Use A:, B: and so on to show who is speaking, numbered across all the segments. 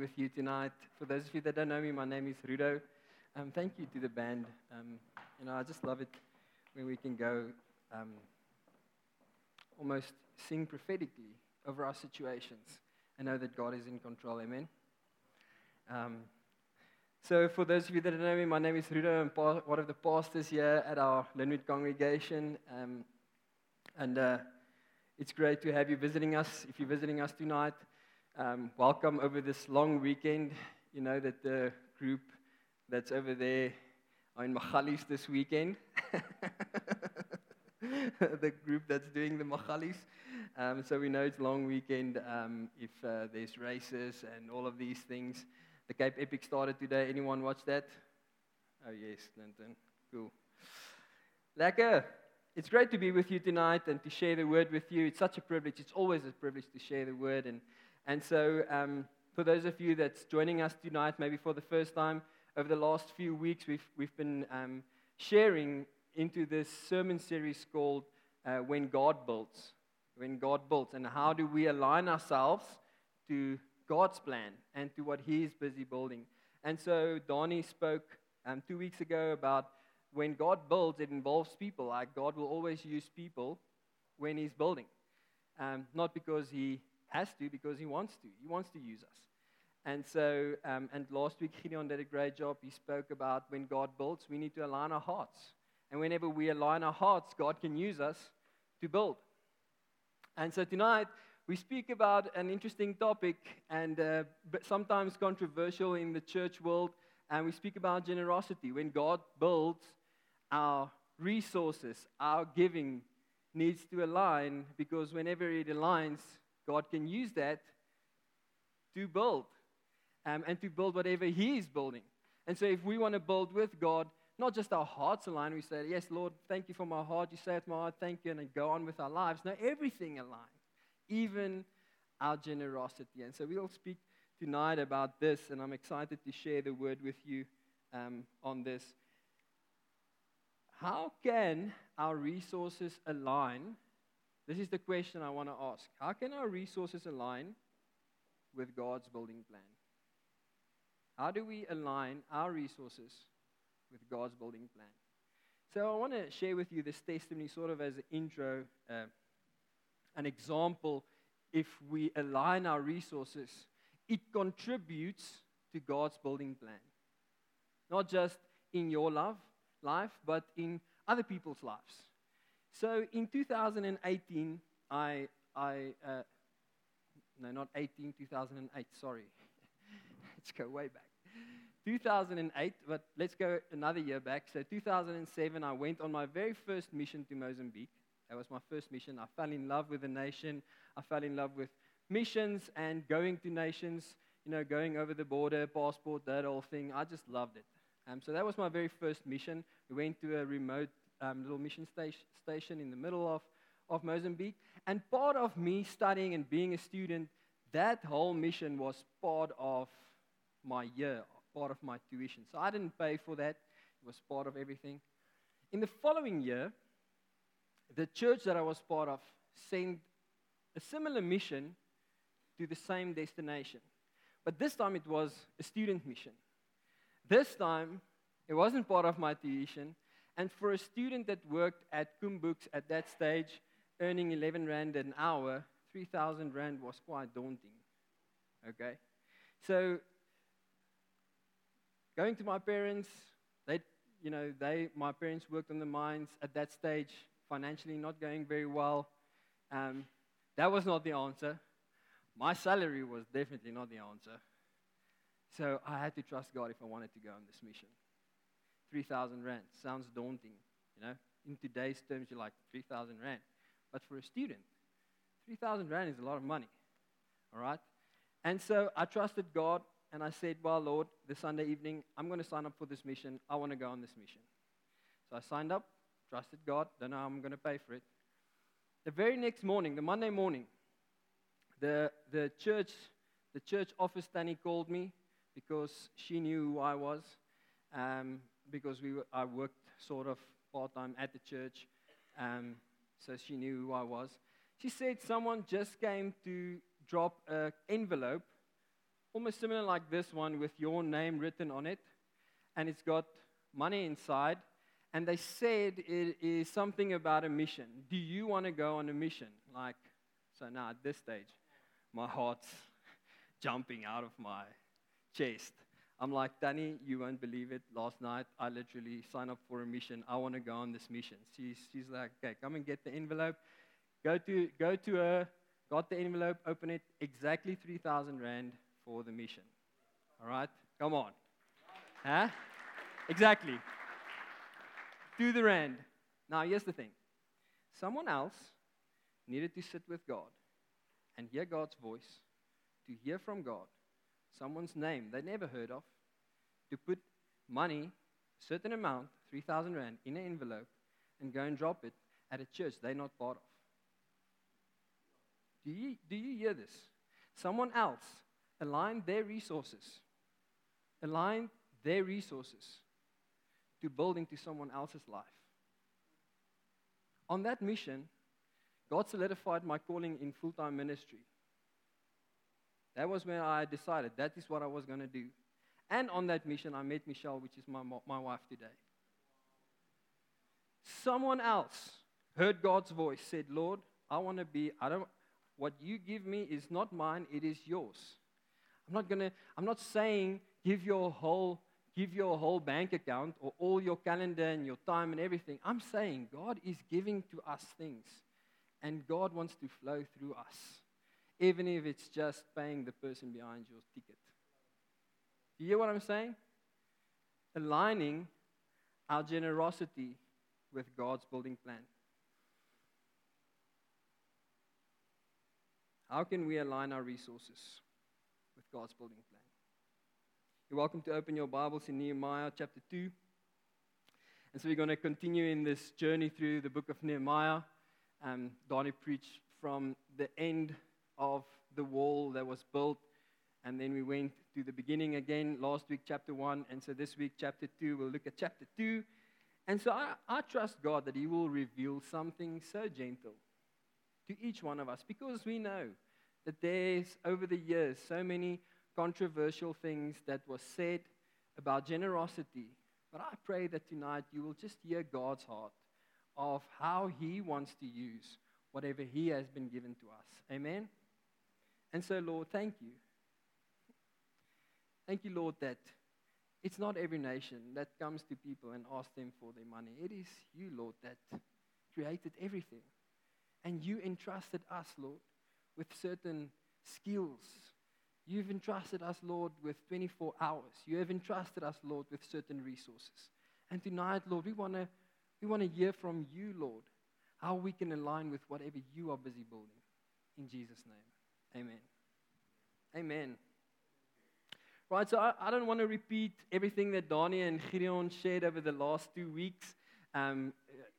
A: with you tonight. For those of you that don't know me, my name is Rudo. Um, thank you to the band. Um, you know, I just love it when we can go um, almost sing prophetically over our situations and know that God is in control. Amen. Um, so, for those of you that don't know me, my name is Rudo. I'm pa- one of the pastors here at our Lynnwood congregation. Um, and uh, it's great to have you visiting us. If you're visiting us tonight, um, welcome over this long weekend. You know that the group that's over there are in Machalis this weekend. the group that's doing the Machalis. Um, so we know it's long weekend um, if uh, there's races and all of these things. The Cape Epic started today. Anyone watch that? Oh, yes, Clinton. Cool. Lekker. It's great to be with you tonight and to share the word with you. It's such a privilege. It's always a privilege to share the word. And, and so, um, for those of you that's joining us tonight, maybe for the first time, over the last few weeks, we've, we've been um, sharing into this sermon series called uh, When God Builds. When God Builds. And how do we align ourselves to God's plan and to what He's busy building. And so Donnie spoke um, two weeks ago about when God builds, it involves people. Like God will always use people when He's building. Um, not because He has to, because He wants to. He wants to use us. And so, um, and last week, Gideon did a great job. He spoke about when God builds, we need to align our hearts. And whenever we align our hearts, God can use us to build. And so tonight, we speak about an interesting topic and uh, sometimes controversial in the church world. And we speak about generosity. When God builds, our resources, our giving needs to align because whenever it aligns, God can use that to build um, and to build whatever He is building. And so, if we want to build with God, not just our hearts align, we say, Yes, Lord, thank you for my heart. You saved my heart, thank you, and then go on with our lives. No, everything aligns, even our generosity. And so, we'll speak tonight about this, and I'm excited to share the word with you um, on this. How can our resources align? This is the question I want to ask. How can our resources align with God's building plan? How do we align our resources with God's building plan? So I want to share with you this testimony sort of as an intro, uh, an example. If we align our resources, it contributes to God's building plan. Not just in your love, life, but in other people's lives. So in 2018, I, I uh, no, not 18, 2008, sorry. let's go way back. 2008, but let's go another year back. So 2007, I went on my very first mission to Mozambique. That was my first mission. I fell in love with the nation. I fell in love with missions and going to nations, you know, going over the border, passport, that whole thing. I just loved it. Um, so that was my very first mission. We went to a remote um, little mission station, station in the middle of, of Mozambique. And part of me studying and being a student, that whole mission was part of my year, part of my tuition. So I didn't pay for that, it was part of everything. In the following year, the church that I was part of sent a similar mission to the same destination. But this time it was a student mission. This time, it wasn't part of my tuition. And for a student that worked at CUM Books at that stage, earning 11 Rand an hour, 3,000 Rand was quite daunting. Okay? So, going to my parents, they, you know, they, my parents worked on the mines at that stage, financially not going very well. Um, that was not the answer. My salary was definitely not the answer. So I had to trust God if I wanted to go on this mission. 3,000 Rand sounds daunting, you know. In today's terms, you're like 3,000 Rand. But for a student, 3,000 Rand is a lot of money, all right? And so I trusted God and I said, Well, Lord, this Sunday evening, I'm going to sign up for this mission. I want to go on this mission. So I signed up, trusted God, don't know how I'm going to pay for it. The very next morning, the Monday morning, the, the church the church office Danny called me because she knew who I was, um, because we were, I worked sort of part time at the church, um, so she knew who I was. She said someone just came to drop an envelope almost similar like this one with your name written on it, and it's got money inside. And they said it is something about a mission. Do you want to go on a mission? Like, so now at this stage, my heart's jumping out of my chest. I'm like, Danny, you won't believe it. Last night, I literally signed up for a mission. I want to go on this mission. She's, she's like, okay, come and get the envelope. Go to, go to her, got the envelope, open it, exactly 3,000 Rand for the mission. All right? Come on. Huh? Exactly. To the Rand. Now, here's the thing someone else needed to sit with God and hear God's voice, to hear from God someone's name they never heard of, to put money, a certain amount, 3,000 Rand, in an envelope and go and drop it at a church they're not part of. Do you, do you hear this? Someone else aligned their resources, aligned their resources to build into someone else's life. On that mission, God solidified my calling in full time ministry. That was when I decided that is what I was going to do. And on that mission, I met Michelle, which is my, my wife today. Someone else heard God's voice, said, Lord, I want to be, I don't, what you give me is not mine, it is yours. I'm not going to, I'm not saying give your whole, give your whole bank account or all your calendar and your time and everything. I'm saying God is giving to us things and God wants to flow through us even if it's just paying the person behind your ticket. You hear what I'm saying? Aligning our generosity with God's building plan. How can we align our resources with God's building plan? You're welcome to open your Bibles in Nehemiah chapter 2. And so we're going to continue in this journey through the book of Nehemiah. Um, Donnie preached from the end of the wall that was built. And then we went to the beginning again last week, chapter 1. And so this week, chapter 2, we'll look at chapter 2. And so I, I trust God that He will reveal something so gentle to each one of us because we know that there's, over the years, so many controversial things that was said about generosity. But I pray that tonight you will just hear God's heart of how He wants to use whatever He has been given to us. Amen. And so, Lord, thank you. Thank you, Lord, that it's not every nation that comes to people and asks them for their money. It is you, Lord, that created everything. And you entrusted us, Lord, with certain skills. You've entrusted us, Lord, with 24 hours. You have entrusted us, Lord, with certain resources. And tonight, Lord, we want to we want to hear from you, Lord, how we can align with whatever you are busy building. In Jesus' name. Amen. Amen. Right, so I, I don't want to repeat everything that Donnie and Gideon shared over the last two weeks um,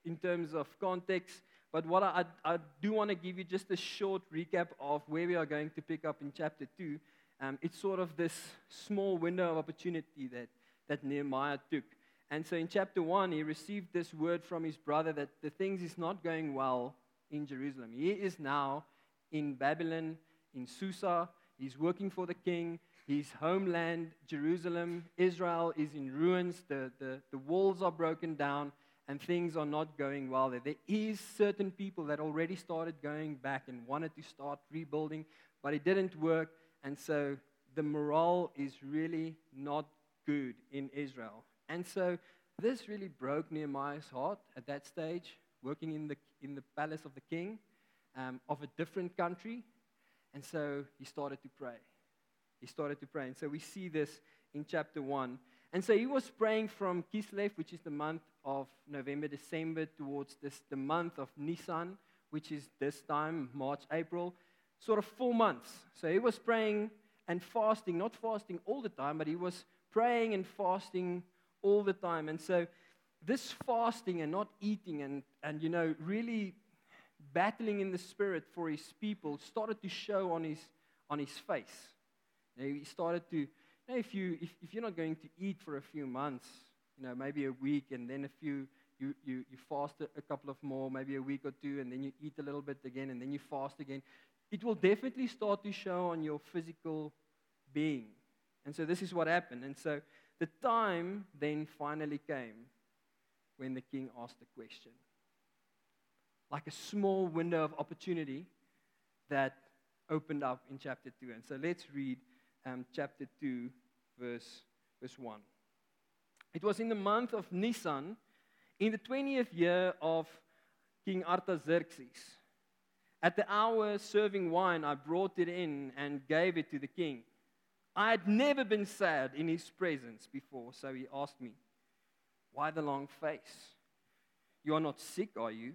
A: in terms of context. But what I, I, I do want to give you just a short recap of where we are going to pick up in chapter 2. Um, it's sort of this small window of opportunity that, that Nehemiah took. And so in chapter 1, he received this word from his brother that the things is not going well in Jerusalem. He is now in Babylon in Susa. He's working for the king. His homeland, Jerusalem, Israel, is in ruins. The, the, the walls are broken down and things are not going well there. There is certain people that already started going back and wanted to start rebuilding, but it didn't work. And so the morale is really not good in Israel. And so this really broke Nehemiah's heart at that stage, working in the, in the palace of the king um, of a different country. And so he started to pray. He started to pray. And so we see this in chapter 1. And so he was praying from Kislev, which is the month of November, December, towards this, the month of Nisan, which is this time, March, April, sort of four months. So he was praying and fasting, not fasting all the time, but he was praying and fasting all the time. And so this fasting and not eating and, and you know, really battling in the spirit for his people started to show on his, on his face. He started to, you know, if, you, if, if you're not going to eat for a few months, you know, maybe a week and then a few, you, you, you fast a, couple of more, maybe a week or two, and then you eat a little bit again, and then you fast again, it will definitely start to show on your physical being. And so this is what happened. And so the time then finally came when the king asked a question. Like a small window of opportunity that opened up in chapter 2. And so let's read um, chapter 2, verse, verse 1. It was in the month of Nisan, in the 20th year of King Artaxerxes. At the hour serving wine, I brought it in and gave it to the king. I had never been sad in his presence before, so he asked me, Why the long face? You are not sick, are you?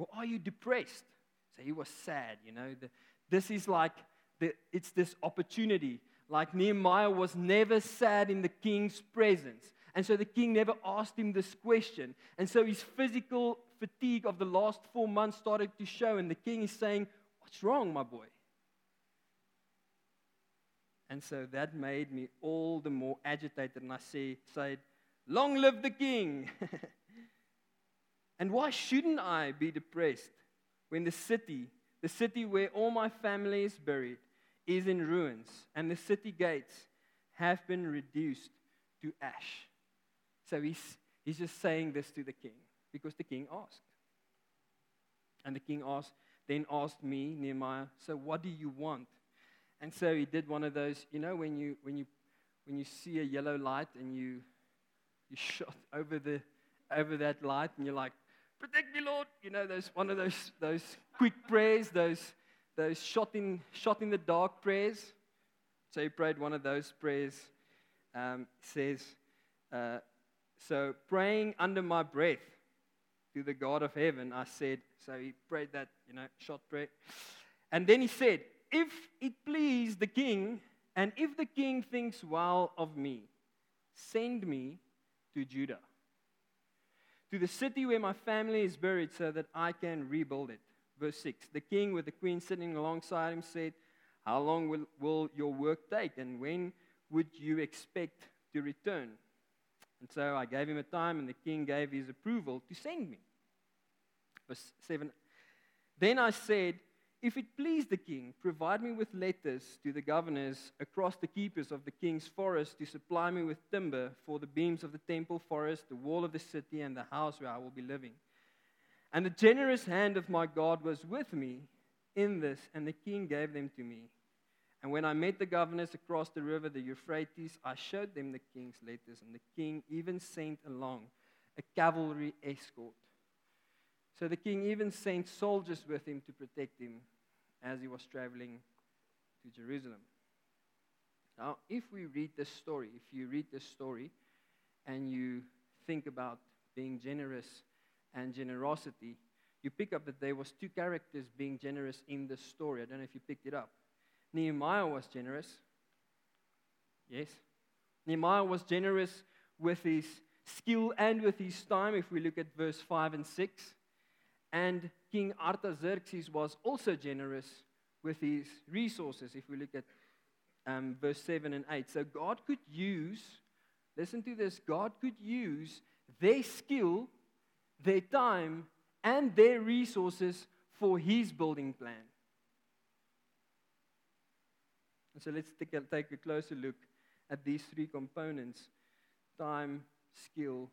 A: Or are you depressed? So he was sad, you know. The, this is like, the, it's this opportunity. Like Nehemiah was never sad in the king's presence. And so the king never asked him this question. And so his physical fatigue of the last four months started to show. And the king is saying, What's wrong, my boy? And so that made me all the more agitated. And I say, said, Long live the king! and why shouldn't I be depressed when the city, the city where all my family is buried, is in ruins and the city gates have been reduced to ash? So he's, he's just saying this to the king because the king asked. And the king asked, then asked me, Nehemiah, so what do you want? And so he did one of those, you know, when you, when you, when you see a yellow light and you, you shot over, the, over that light and you're like, protect me, Lord. You know, those, one of those, those quick prayers, those, those shot, in, shot in the dark prayers. So he prayed one of those prayers. Um, says, uh, so praying under my breath to the God of heaven, I said, so he prayed that, you know, short prayer. And then he said, if it please the king, and if the king thinks well of me, send me to Judah, to the city where my family is buried, so that I can rebuild it. Verse 6 The king, with the queen sitting alongside him, said, How long will, will your work take, and when would you expect to return? And so I gave him a time, and the king gave his approval to send me. Verse 7 Then I said, If it please the king, provide me with letters to the governors across the keepers of the king's forest to supply me with timber for the beams of the temple forest, the wall of the city, and the house where I will be living. And the generous hand of my God was with me in this, and the king gave them to me. And when I met the governors across the river, the Euphrates, I showed them the king's letters, and the king even sent along a cavalry escort. So the king even sent soldiers with him to protect him as he was traveling to Jerusalem. Now, if we read this story, if you read this story and you think about being generous and generosity, you pick up that there was two characters being generous in this story. I don't know if you picked it up. Nehemiah was generous. Yes. Nehemiah was generous with his skill and with his time, if we look at verse 5 and 6. And King Artaxerxes was also generous with his resources, if we look at um, verse 7 and 8. So God could use, listen to this, God could use their skill, their time, and their resources for his building plan. And so let's take a, take a closer look at these three components time, skill,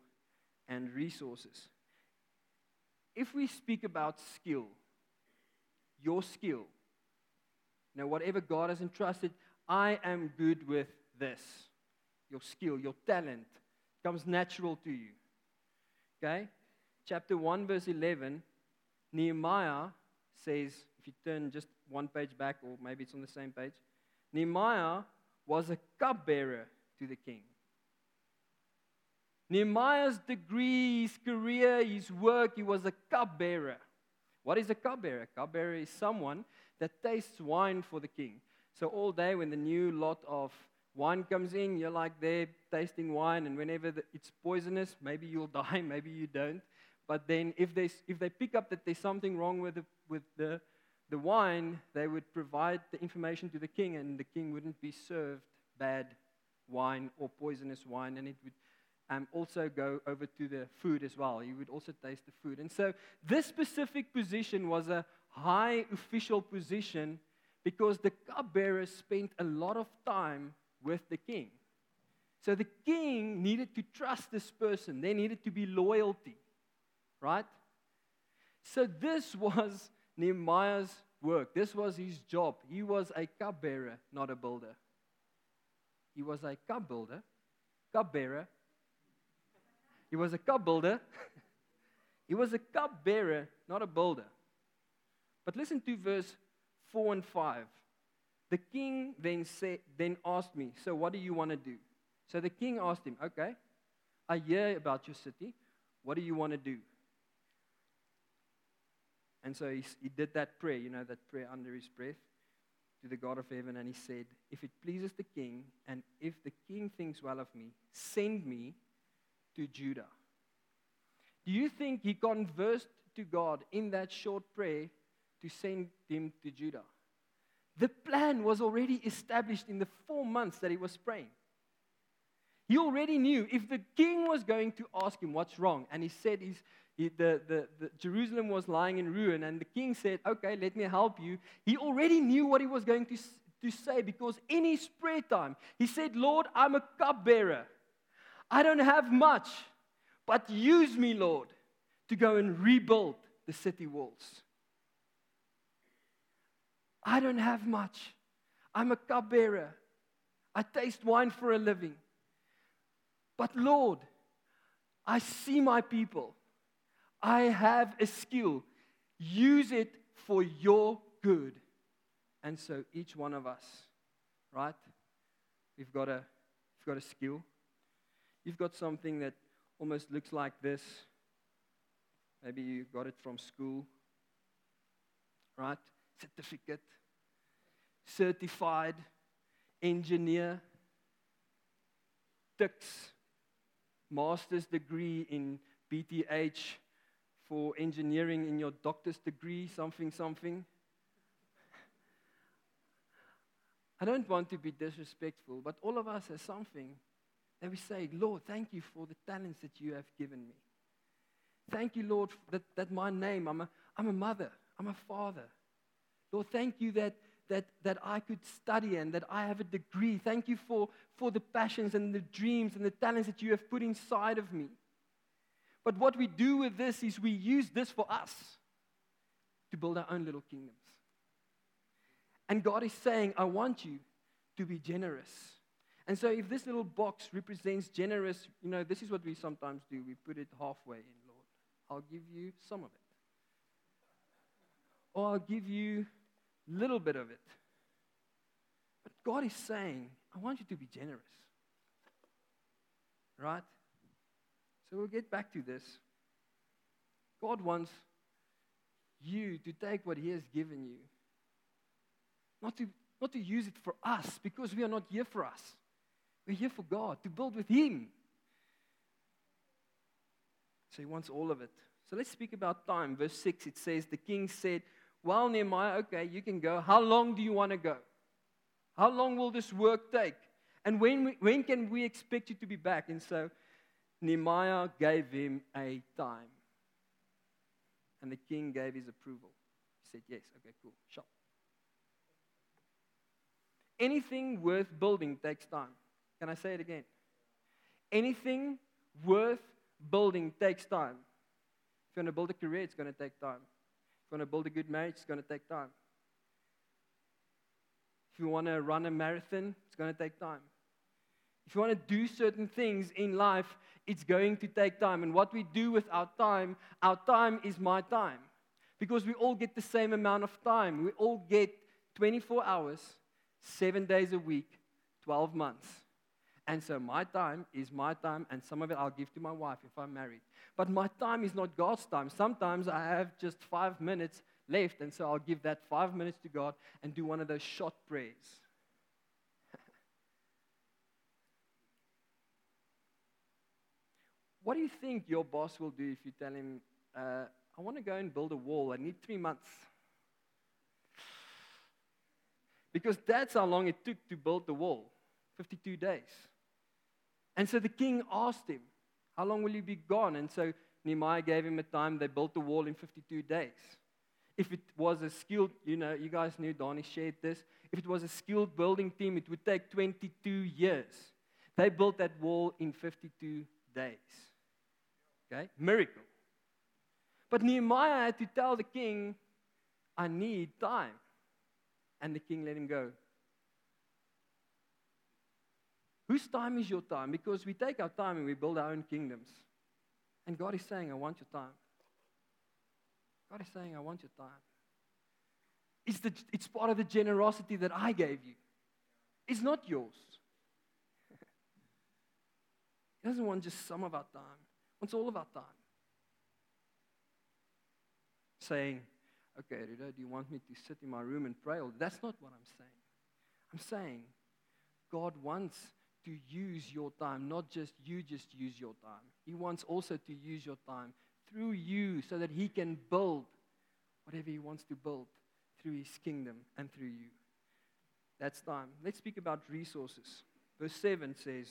A: and resources. If we speak about skill, your skill, now whatever God has entrusted, I am good with this. Your skill, your talent comes natural to you. Okay? Chapter 1, verse 11, Nehemiah says, if you turn just one page back, or maybe it's on the same page, Nehemiah was a cupbearer to the king. Nehemiah's degree, his career, his work, he was a cupbearer. What is a cupbearer? A cupbearer is someone that tastes wine for the king. So all day when the new lot of wine comes in, you're like there tasting wine, and whenever the, it's poisonous, maybe you'll die, maybe you don't. But then if they, if they pick up that there's something wrong with the, with the the wine, they would provide the information to the king, and the king wouldn't be served bad wine or poisonous wine, and it would um, also go over to the food as well. He would also taste the food. And so, this specific position was a high official position because the cupbearer spent a lot of time with the king. So the king needed to trust this person, there needed to be loyalty, right? So this was Nehemiah's work, this was his job. He was a cupbearer, not a builder. He was a cup builder, cupbearer. He was a cup builder. he was a cup bearer, not a builder. But listen to verse 4 and 5. The king then, said, then asked me, So what do you want to do? So the king asked him, Okay, I hear about your city. What do you want to do? And so he, he did that prayer, you know, that prayer under his breath to the God of heaven. And he said, If it pleases the king, and if the king thinks well of me, send me to Judah. Do you think he conversed to God in that short prayer to send him to Judah? The plan was already established in the four months that he was praying. He already knew if the king was going to ask him what's wrong, and he said he's, he, the, the, the, Jerusalem was lying in ruin, and the king said, Okay, let me help you. He already knew what he was going to, to say because in his prayer time, he said, Lord, I'm a cupbearer. I don't have much, but use me, Lord, to go and rebuild the city walls. I don't have much. I'm a cupbearer. I taste wine for a living. But Lord, I see my people. I have a skill. Use it for your good. And so each one of us, right? We've got a, we've got a skill. You've got something that almost looks like this. Maybe you got it from school, right? Certificate, certified engineer, TICS, master's degree in BTH for engineering in your doctor's degree, something, something. I don't want to be disrespectful, but all of us have something that we say, Lord, thank you for the talents that you have given me. Thank you, Lord, that, that my name, I'm a, I'm a mother, I'm a father. Lord, thank you that, that, that I could study and that I have a degree. Thank you for, for the passions and the dreams and the talents that you have put inside of me. But what we do with this is we use this for us to build our own little kingdoms. And God is saying, I want you to be generous. And so, if this little box represents generous, you know, this is what we sometimes do. We put it halfway in, Lord. I'll give you some of it. Or I'll give you a little bit of it. But God is saying, I want you to be generous. Right? So we'll get back to this. God wants you to take what He has given you, not to, not to use it for us, because we are not here for us. We're here for God, to build with Him. So He wants all of it. So let's speak about time. Verse 6 it says, The king said, Well, Nehemiah, okay, you can go. How long do you want to go? How long will this work take? And when, we, when can we expect you to be back? And so Nehemiah gave him a time. And the king gave his approval. He said, Yes, okay, cool, shop. Anything worth building takes time. Can I say it again? Anything worth building takes time. If you want to build a career, it's going to take time. If you want to build a good marriage, it's going to take time. If you want to run a marathon, it's going to take time. If you want to do certain things in life, it's going to take time. And what we do with our time, our time is my time. Because we all get the same amount of time. We all get 24 hours, seven days a week, 12 months. And so my time is my time, and some of it I'll give to my wife if I'm married. But my time is not God's time. Sometimes I have just five minutes left, and so I'll give that five minutes to God and do one of those short prayers. What do you think your boss will do if you tell him, uh, I want to go and build a wall, I need three months? Because that's how long it took to build the wall 52 days. And so the king asked him, How long will you be gone? And so Nehemiah gave him a time. They built the wall in 52 days. if it was a skilled, you know, you guys knew Donnie shared this. If it was a skilled building team, it would take 22 years. They built that wall in 52 days. Okay? Miracle. But Nehemiah had to tell the king, I need time. And the king let him go. Whose time is your time? Because we take our time and we build our own kingdoms. And God is saying, I want your time. God is saying, I want your time. It's, the, it's part of the generosity that I gave you. It's not yours. he doesn't want just some of our time, he wants all of our time. Saying, okay, Rita, do you want me to sit in my room and pray? That's not what I'm saying. I'm saying God wants to use your time, not just you just use your time. He wants also to use your time through you so that He can build whatever He wants to build through His kingdom and through you. That's time. Let's speak about resources. Verse 7 says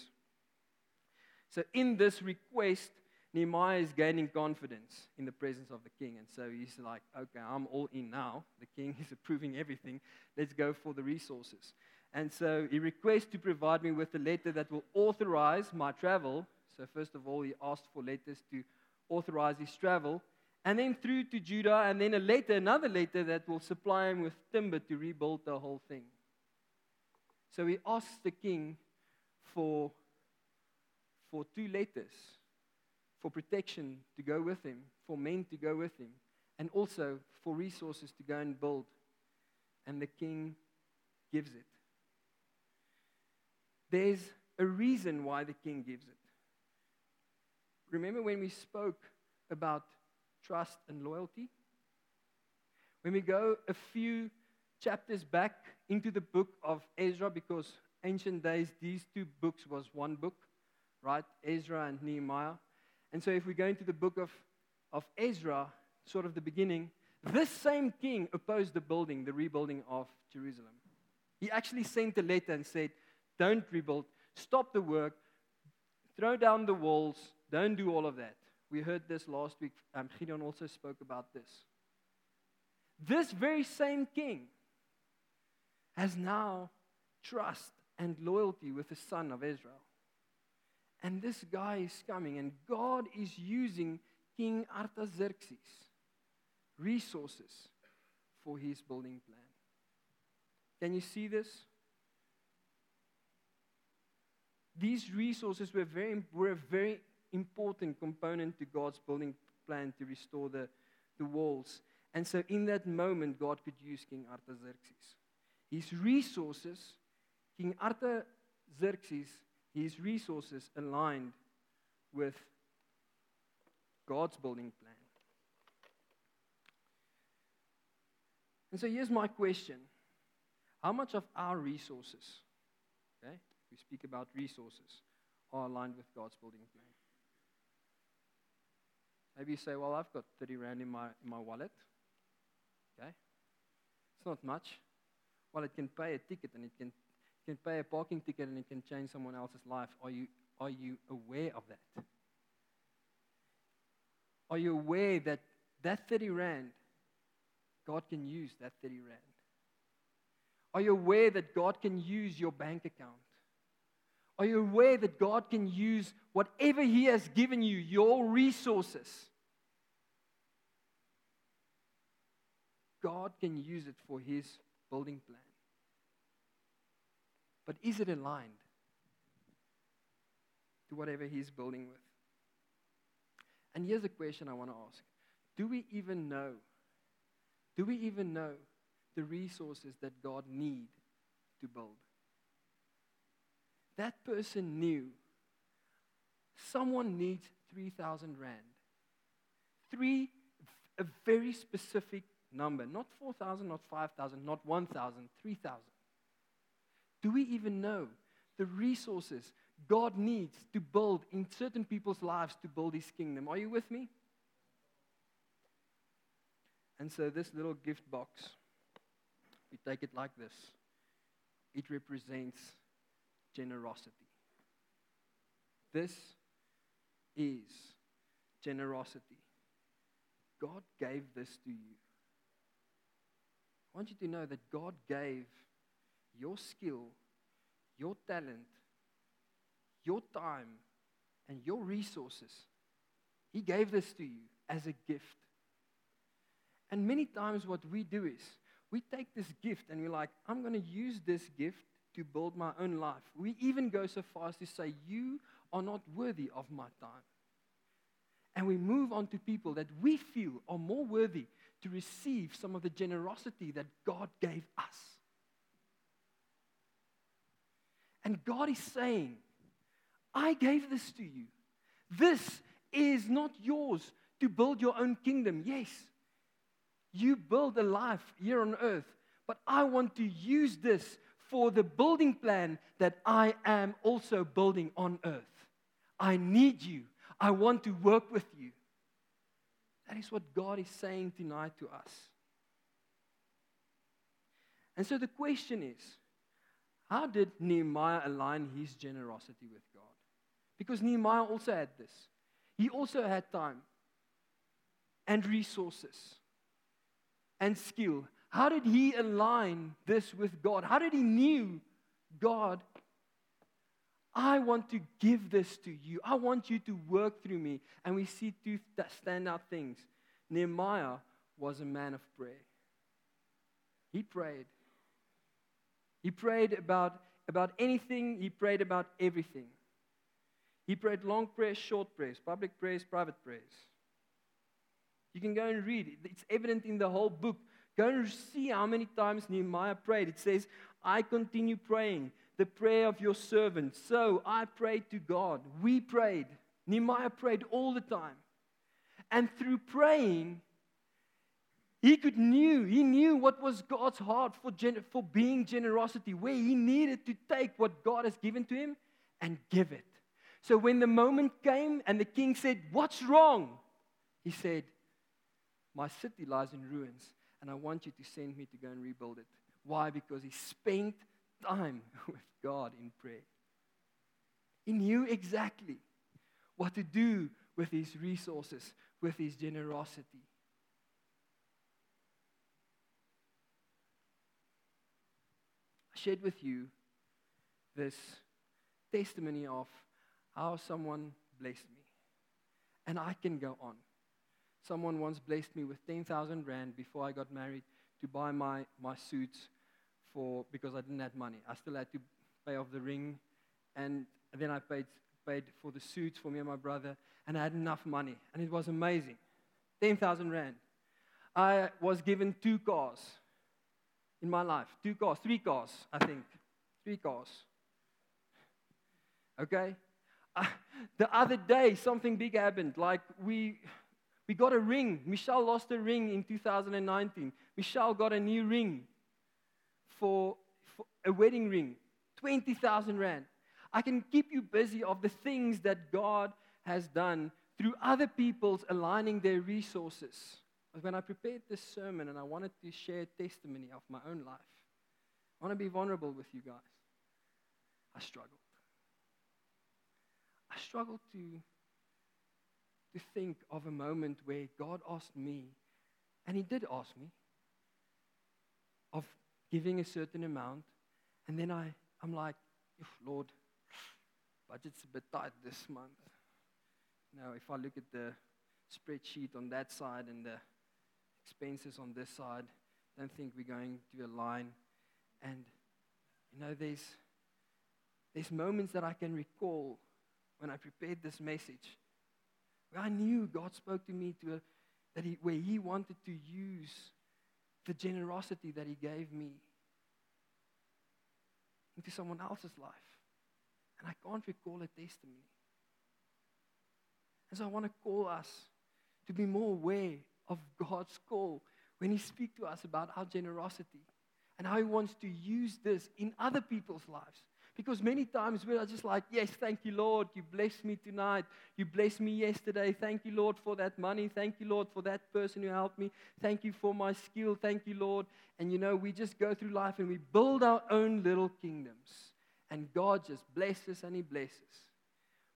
A: So, in this request, Nehemiah is gaining confidence in the presence of the king. And so he's like, okay, I'm all in now. The king is approving everything. Let's go for the resources. And so he requests to provide me with a letter that will authorize my travel. So, first of all, he asked for letters to authorize his travel, and then through to Judah, and then a letter, another letter that will supply him with timber to rebuild the whole thing. So he asks the king for, for two letters for protection to go with him, for men to go with him, and also for resources to go and build. And the king gives it. There's a reason why the king gives it. Remember when we spoke about trust and loyalty? When we go a few chapters back into the book of Ezra, because ancient days, these two books was one book, right? Ezra and Nehemiah. And so if we go into the book of, of Ezra, sort of the beginning, this same king opposed the building, the rebuilding of Jerusalem. He actually sent a letter and said, Don't rebuild, stop the work, throw down the walls, don't do all of that. We heard this last week. Um, Gideon also spoke about this. This very same king has now trust and loyalty with the son of Israel. And this guy is coming, and God is using King Artaxerxes' resources for his building plan. Can you see this? These resources were, very, were a very important component to God's building plan to restore the, the walls. And so, in that moment, God could use King Artaxerxes. His resources, King Artaxerxes, his resources aligned with God's building plan. And so, here's my question How much of our resources, okay, we speak about resources, are aligned with God's building plan? Maybe you say, Well, I've got 30 Rand in my, in my wallet. Okay? It's not much. Well, it can pay a ticket and it can, it can pay a parking ticket and it can change someone else's life. Are you, are you aware of that? Are you aware that that 30 Rand, God can use that 30 Rand? Are you aware that God can use your bank account? Are you aware that God can use whatever He has given you, your resources? God can use it for His building plan. But is it aligned to whatever He's building with? And here's a question I want to ask Do we even know? Do we even know the resources that God need to build? That person knew someone needs 3,000 Rand. Three, a very specific number. Not 4,000, not 5,000, not 1,000, 3,000. Do we even know the resources God needs to build in certain people's lives to build his kingdom? Are you with me? And so, this little gift box, we take it like this it represents generosity. This is generosity. God gave this to you. I want you to know that God gave your skill, your talent, your time, and your resources. He gave this to you as a gift. And many times, what we do is we take this gift and we're like, I'm going to use this gift to build my own life. We even go so far as to say, You are not worthy of my time. And we move on to people that we feel are more worthy to receive some of the generosity that God gave us. And God is saying, I gave this to you. This is not yours to build your own kingdom. Yes, you build a life here on earth, but I want to use this for the building plan that I am also building on earth. I need you. I want to work with you. That is what God is saying tonight to us. And so the question is how did Nehemiah align his generosity with God? Because Nehemiah also had this. He also had time and resources and skill. How did he align this with God? How did he knew God I want to give this to you. I want you to work through me. And we see two standout things. Nehemiah was a man of prayer. He prayed. He prayed about, about anything, he prayed about everything. He prayed long prayers, short prayers, public prayers, private prayers. You can go and read. It's evident in the whole book. Go and see how many times Nehemiah prayed. It says, I continue praying the prayer of your servant. So I prayed to God. We prayed. Nehemiah prayed all the time. And through praying, he could knew he knew what was God's heart for, gen, for being generosity, where he needed to take what God has given to him and give it. So when the moment came and the king said, "What's wrong?" he said, "My city lies in ruins, and I want you to send me to go and rebuild it." Why? Because he spent time with God in prayer. He knew exactly what to do with his resources, with his generosity. I shared with you this testimony of how someone blessed me. And I can go on. Someone once blessed me with 10,000 Rand before I got married to buy my, my suits for because I didn't have money. I still had to pay off the ring, and then I paid paid for the suits for me and my brother, and I had enough money, and it was amazing. Ten thousand rand. I was given two cars in my life. Two cars, three cars, I think. Three cars. Okay? the other day, something big happened. Like, we, we got a ring. Michelle lost a ring in 2019. Michelle got a new ring for, for a wedding ring, 20,000 Rand. I can keep you busy of the things that God has done through other people's aligning their resources. When I prepared this sermon and I wanted to share testimony of my own life, I want to be vulnerable with you guys. I struggled. I struggled to, to think of a moment where God asked me, and He did ask me, of giving a certain amount, and then I, I'm like, Lord, budget's a bit tight this month. Now, if I look at the spreadsheet on that side and the expenses on this side, don't think we're going to align. And, you know, there's, there's moments that I can recall when I prepared this message I knew God spoke to me to a, that he, where He wanted to use the generosity that He gave me into someone else's life. And I can't recall a testimony. And so I want to call us to be more aware of God's call when He speaks to us about our generosity and how He wants to use this in other people's lives. Because many times we are just like, yes, thank you, Lord. You blessed me tonight. You blessed me yesterday. Thank you, Lord, for that money. Thank you, Lord, for that person who helped me. Thank you for my skill. Thank you, Lord. And you know, we just go through life and we build our own little kingdoms. And God just blesses and He blesses.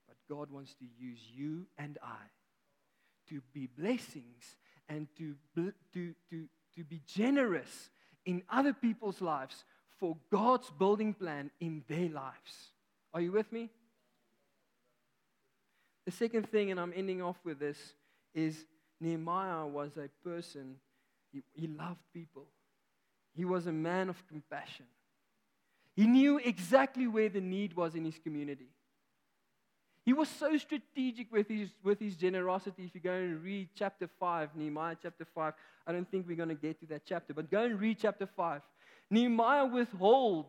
A: But God wants to use you and I to be blessings and to, to, to, to be generous in other people's lives for God's building plan in their lives. Are you with me? The second thing, and I'm ending off with this, is Nehemiah was a person, he, he loved people. He was a man of compassion. He knew exactly where the need was in his community. He was so strategic with his, with his generosity. If you go and read chapter 5, Nehemiah chapter 5, I don't think we're going to get to that chapter, but go and read chapter 5. Nehemiah withhold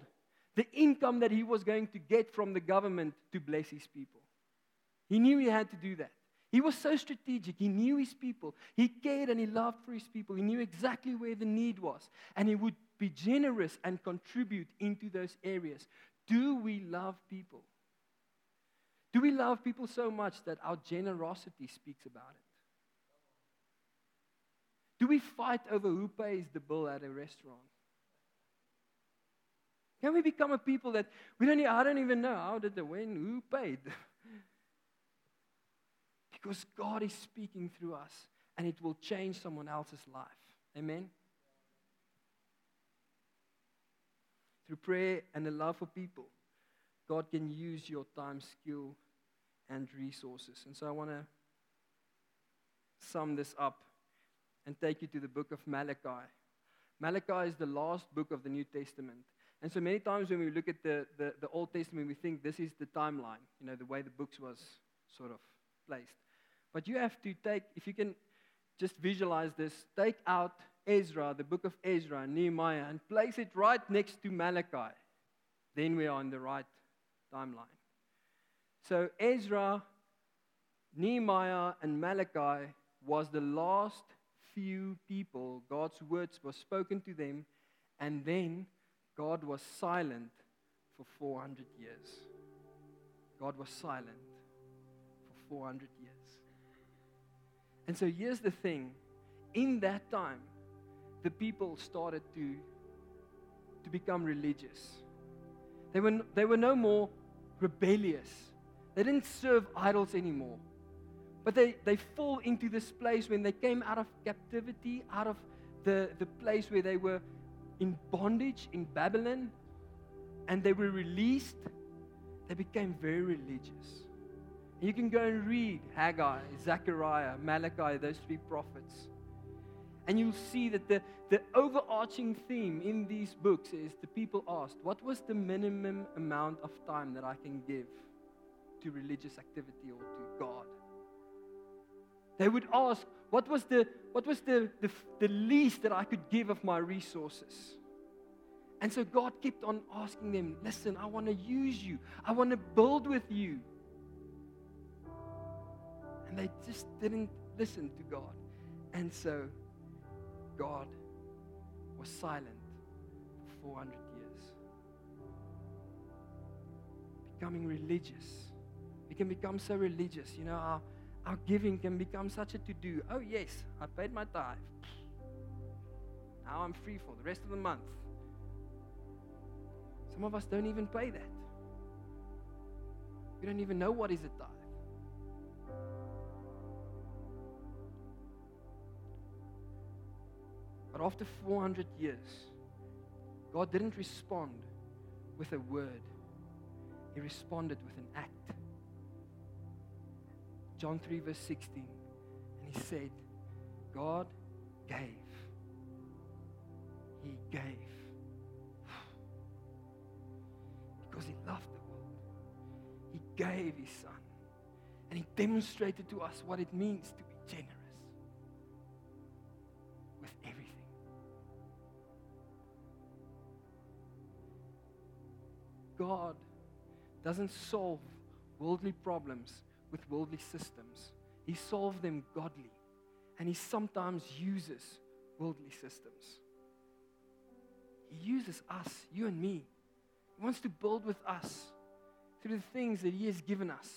A: the income that he was going to get from the government to bless his people. He knew he had to do that. He was so strategic. He knew his people. He cared and he loved for his people. He knew exactly where the need was. And he would be generous and contribute into those areas. Do we love people? Do we love people so much that our generosity speaks about it? Do we fight over who pays the bill at a restaurant? Can we become a people that we don't, I don't even know how did the when, who paid? because God is speaking through us and it will change someone else's life. Amen? Through prayer and the love for people, God can use your time, skill, and resources. And so I want to sum this up and take you to the book of Malachi. Malachi is the last book of the New Testament. And so many times when we look at the, the, the, Old Testament, we think this is the timeline, you know, the way the books was sort of placed. But you have to take, if you can just visualize this, take out Ezra, the book of Ezra and Nehemiah, and place it right next to Malachi. Then we are on the right timeline. So Ezra, Nehemiah, and Malachi was the last few people God's words were spoken to them, and then God was silent for 400 years. God was silent for 400 years. And so here's the thing in that time, the people started to, to become religious. They were, they were no more rebellious they didn't serve idols anymore. But they, they fall into this place when they came out of captivity, out of the, the place where they were in bondage in Babylon, and they were released, they became very religious. And you can go and read Haggai, Zechariah, Malachi, those three prophets. And you'll see that the, the overarching theme in these books is the people asked, What was the minimum amount of time that I can give to religious activity or to God. They would ask, what was the, what was the, the, the least that I could give of my resources? And so God kept on asking them, listen, I want to use you. I want to build with you. And they just didn't listen to God. And so God was silent for 400 years, becoming religious we can become so religious. You know, our, our giving can become such a to do. Oh, yes, I paid my tithe. Now I'm free for the rest of the month. Some of us don't even pay that. We don't even know what is a tithe. But after 400 years, God didn't respond with a word, He responded with an act. John 3, verse 16. And he said, God gave. He gave. Because he loved the world. He gave his son. And he demonstrated to us what it means to be generous with everything. God doesn't solve worldly problems with worldly systems. He solved them godly. And he sometimes uses worldly systems. He uses us, you and me. He wants to build with us through the things that he has given us.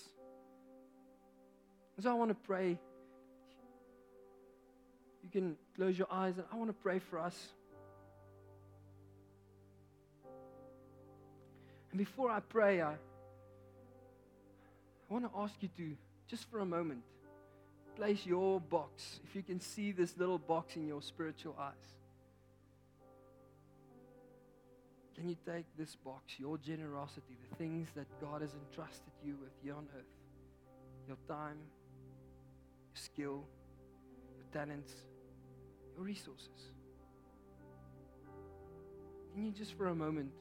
A: And so I want to pray. You can close your eyes and I want to pray for us. And before I pray, I I want to ask you to, just for a moment, place your box, if you can see this little box in your spiritual eyes. Can you take this box, your generosity, the things that God has entrusted you with here on earth, your time, your skill, your talents, your resources? Can you just for a moment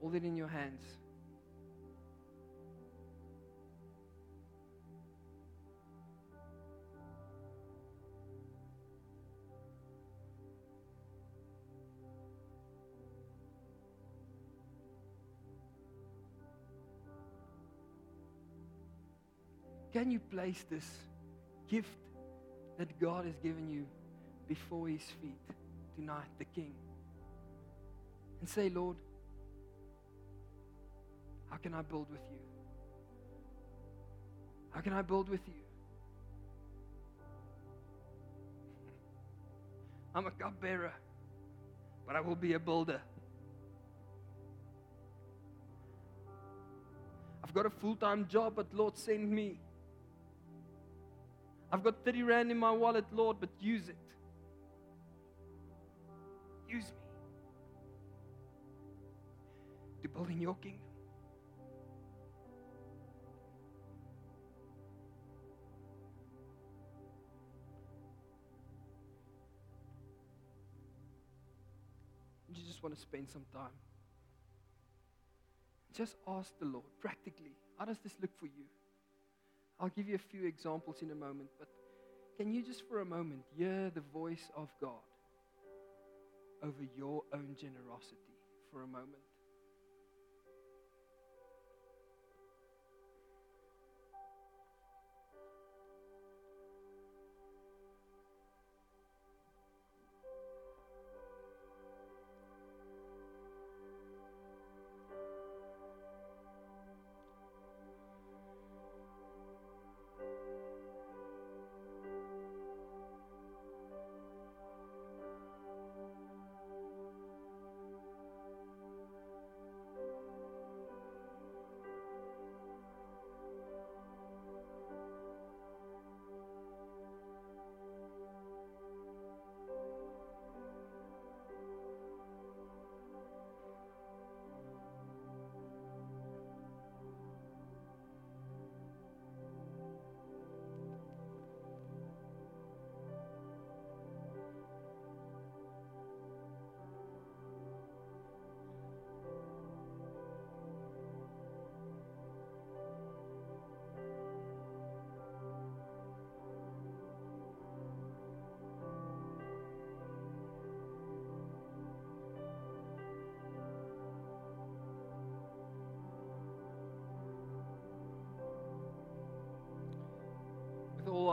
A: hold it in your hands? Can you place this gift that God has given you before His feet tonight, the King? And say, Lord, how can I build with you? How can I build with you? I'm a cupbearer, but I will be a builder. I've got a full time job, but Lord, send me. I've got 30 Rand in my wallet, Lord, but use it. Use me to build in your kingdom. You just want to spend some time. Just ask the Lord practically, how does this look for you? I'll give you a few examples in a moment, but can you just for a moment hear the voice of God over your own generosity for a moment?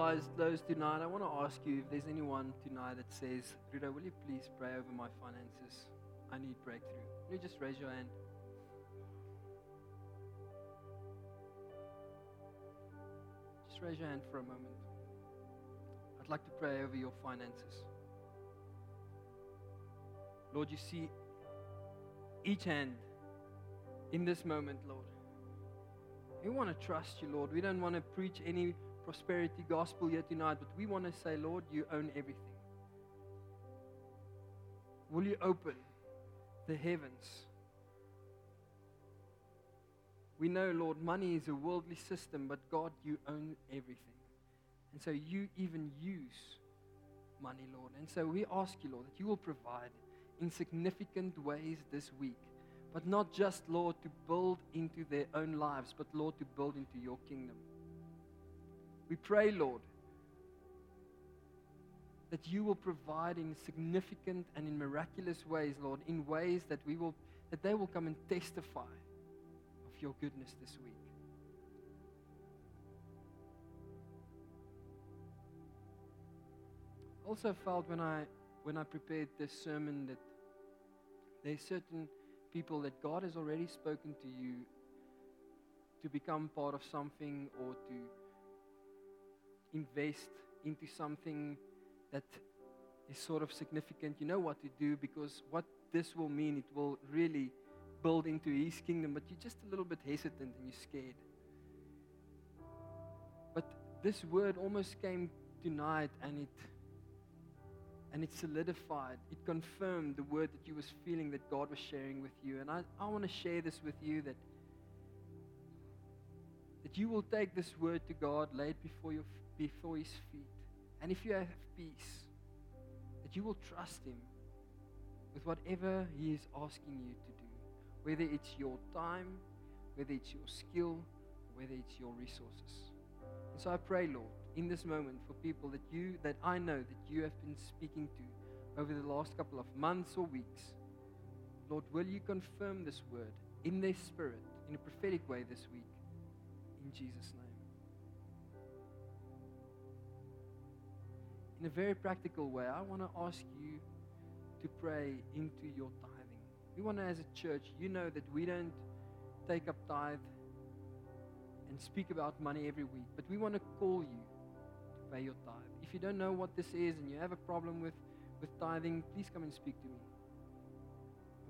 A: All eyes tonight, I want to ask you if there's anyone tonight that says, Rudo, will you please pray over my finances? I need breakthrough. Will you just raise your hand? Just raise your hand for a moment. I'd like to pray over your finances. Lord, you see each hand in this moment, Lord. We want to trust you, Lord. We don't want to preach any prosperity gospel here tonight, but we want to say, Lord, you own everything. Will you open the heavens? We know, Lord, money is a worldly system, but God, you own everything. And so you even use money, Lord. And so we ask you, Lord, that you will provide in significant ways this week. But not just, Lord, to build into their own lives, but, Lord, to build into your kingdom. We pray, Lord, that you will provide in significant and in miraculous ways, Lord, in ways that we will that they will come and testify of your goodness this week. I also felt when I when I prepared this sermon that there are certain people that God has already spoken to you to become part of something or to invest into something that is sort of significant. You know what to do because what this will mean, it will really build into His kingdom, but you're just a little bit hesitant and you're scared. But this word almost came tonight and it and it solidified, it confirmed the word that you was feeling that God was sharing with you. And I, I want to share this with you that, that you will take this word to God, lay it before, your, before his feet. And if you have peace, that you will trust him with whatever he is asking you to do. Whether it's your time, whether it's your skill, whether it's your resources. And so I pray, Lord, in this moment for people that you that I know that you have been speaking to over the last couple of months or weeks. Lord, will you confirm this word in their spirit in a prophetic way this week? In Jesus' name. In a very practical way, I want to ask you to pray into your tithing. We want to, as a church, you know that we don't take up tithe and speak about money every week, but we want to call you to pay your tithe. If you don't know what this is and you have a problem with, with tithing, please come and speak to me.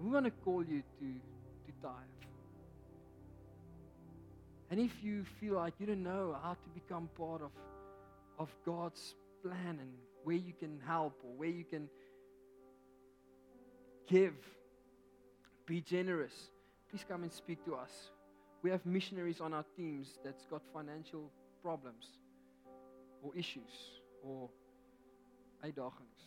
A: We want to call you to, to tithe. And if you feel like you don't know how to become part of, of God's plan and where you can help or where you can give, be generous, please come and speak to us. We have missionaries on our teams that's got financial problems or issues or uitdagings.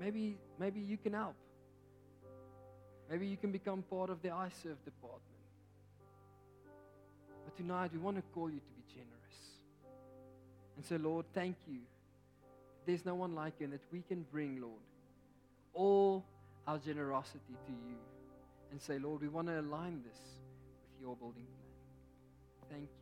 A: Maybe maybe you can help. Maybe you can become part of the iServe department. But tonight we want to call you to. And so Lord, thank you. There's no one like you and that we can bring, Lord, all our generosity to you. And say, Lord, we want to align this with your building plan. Thank you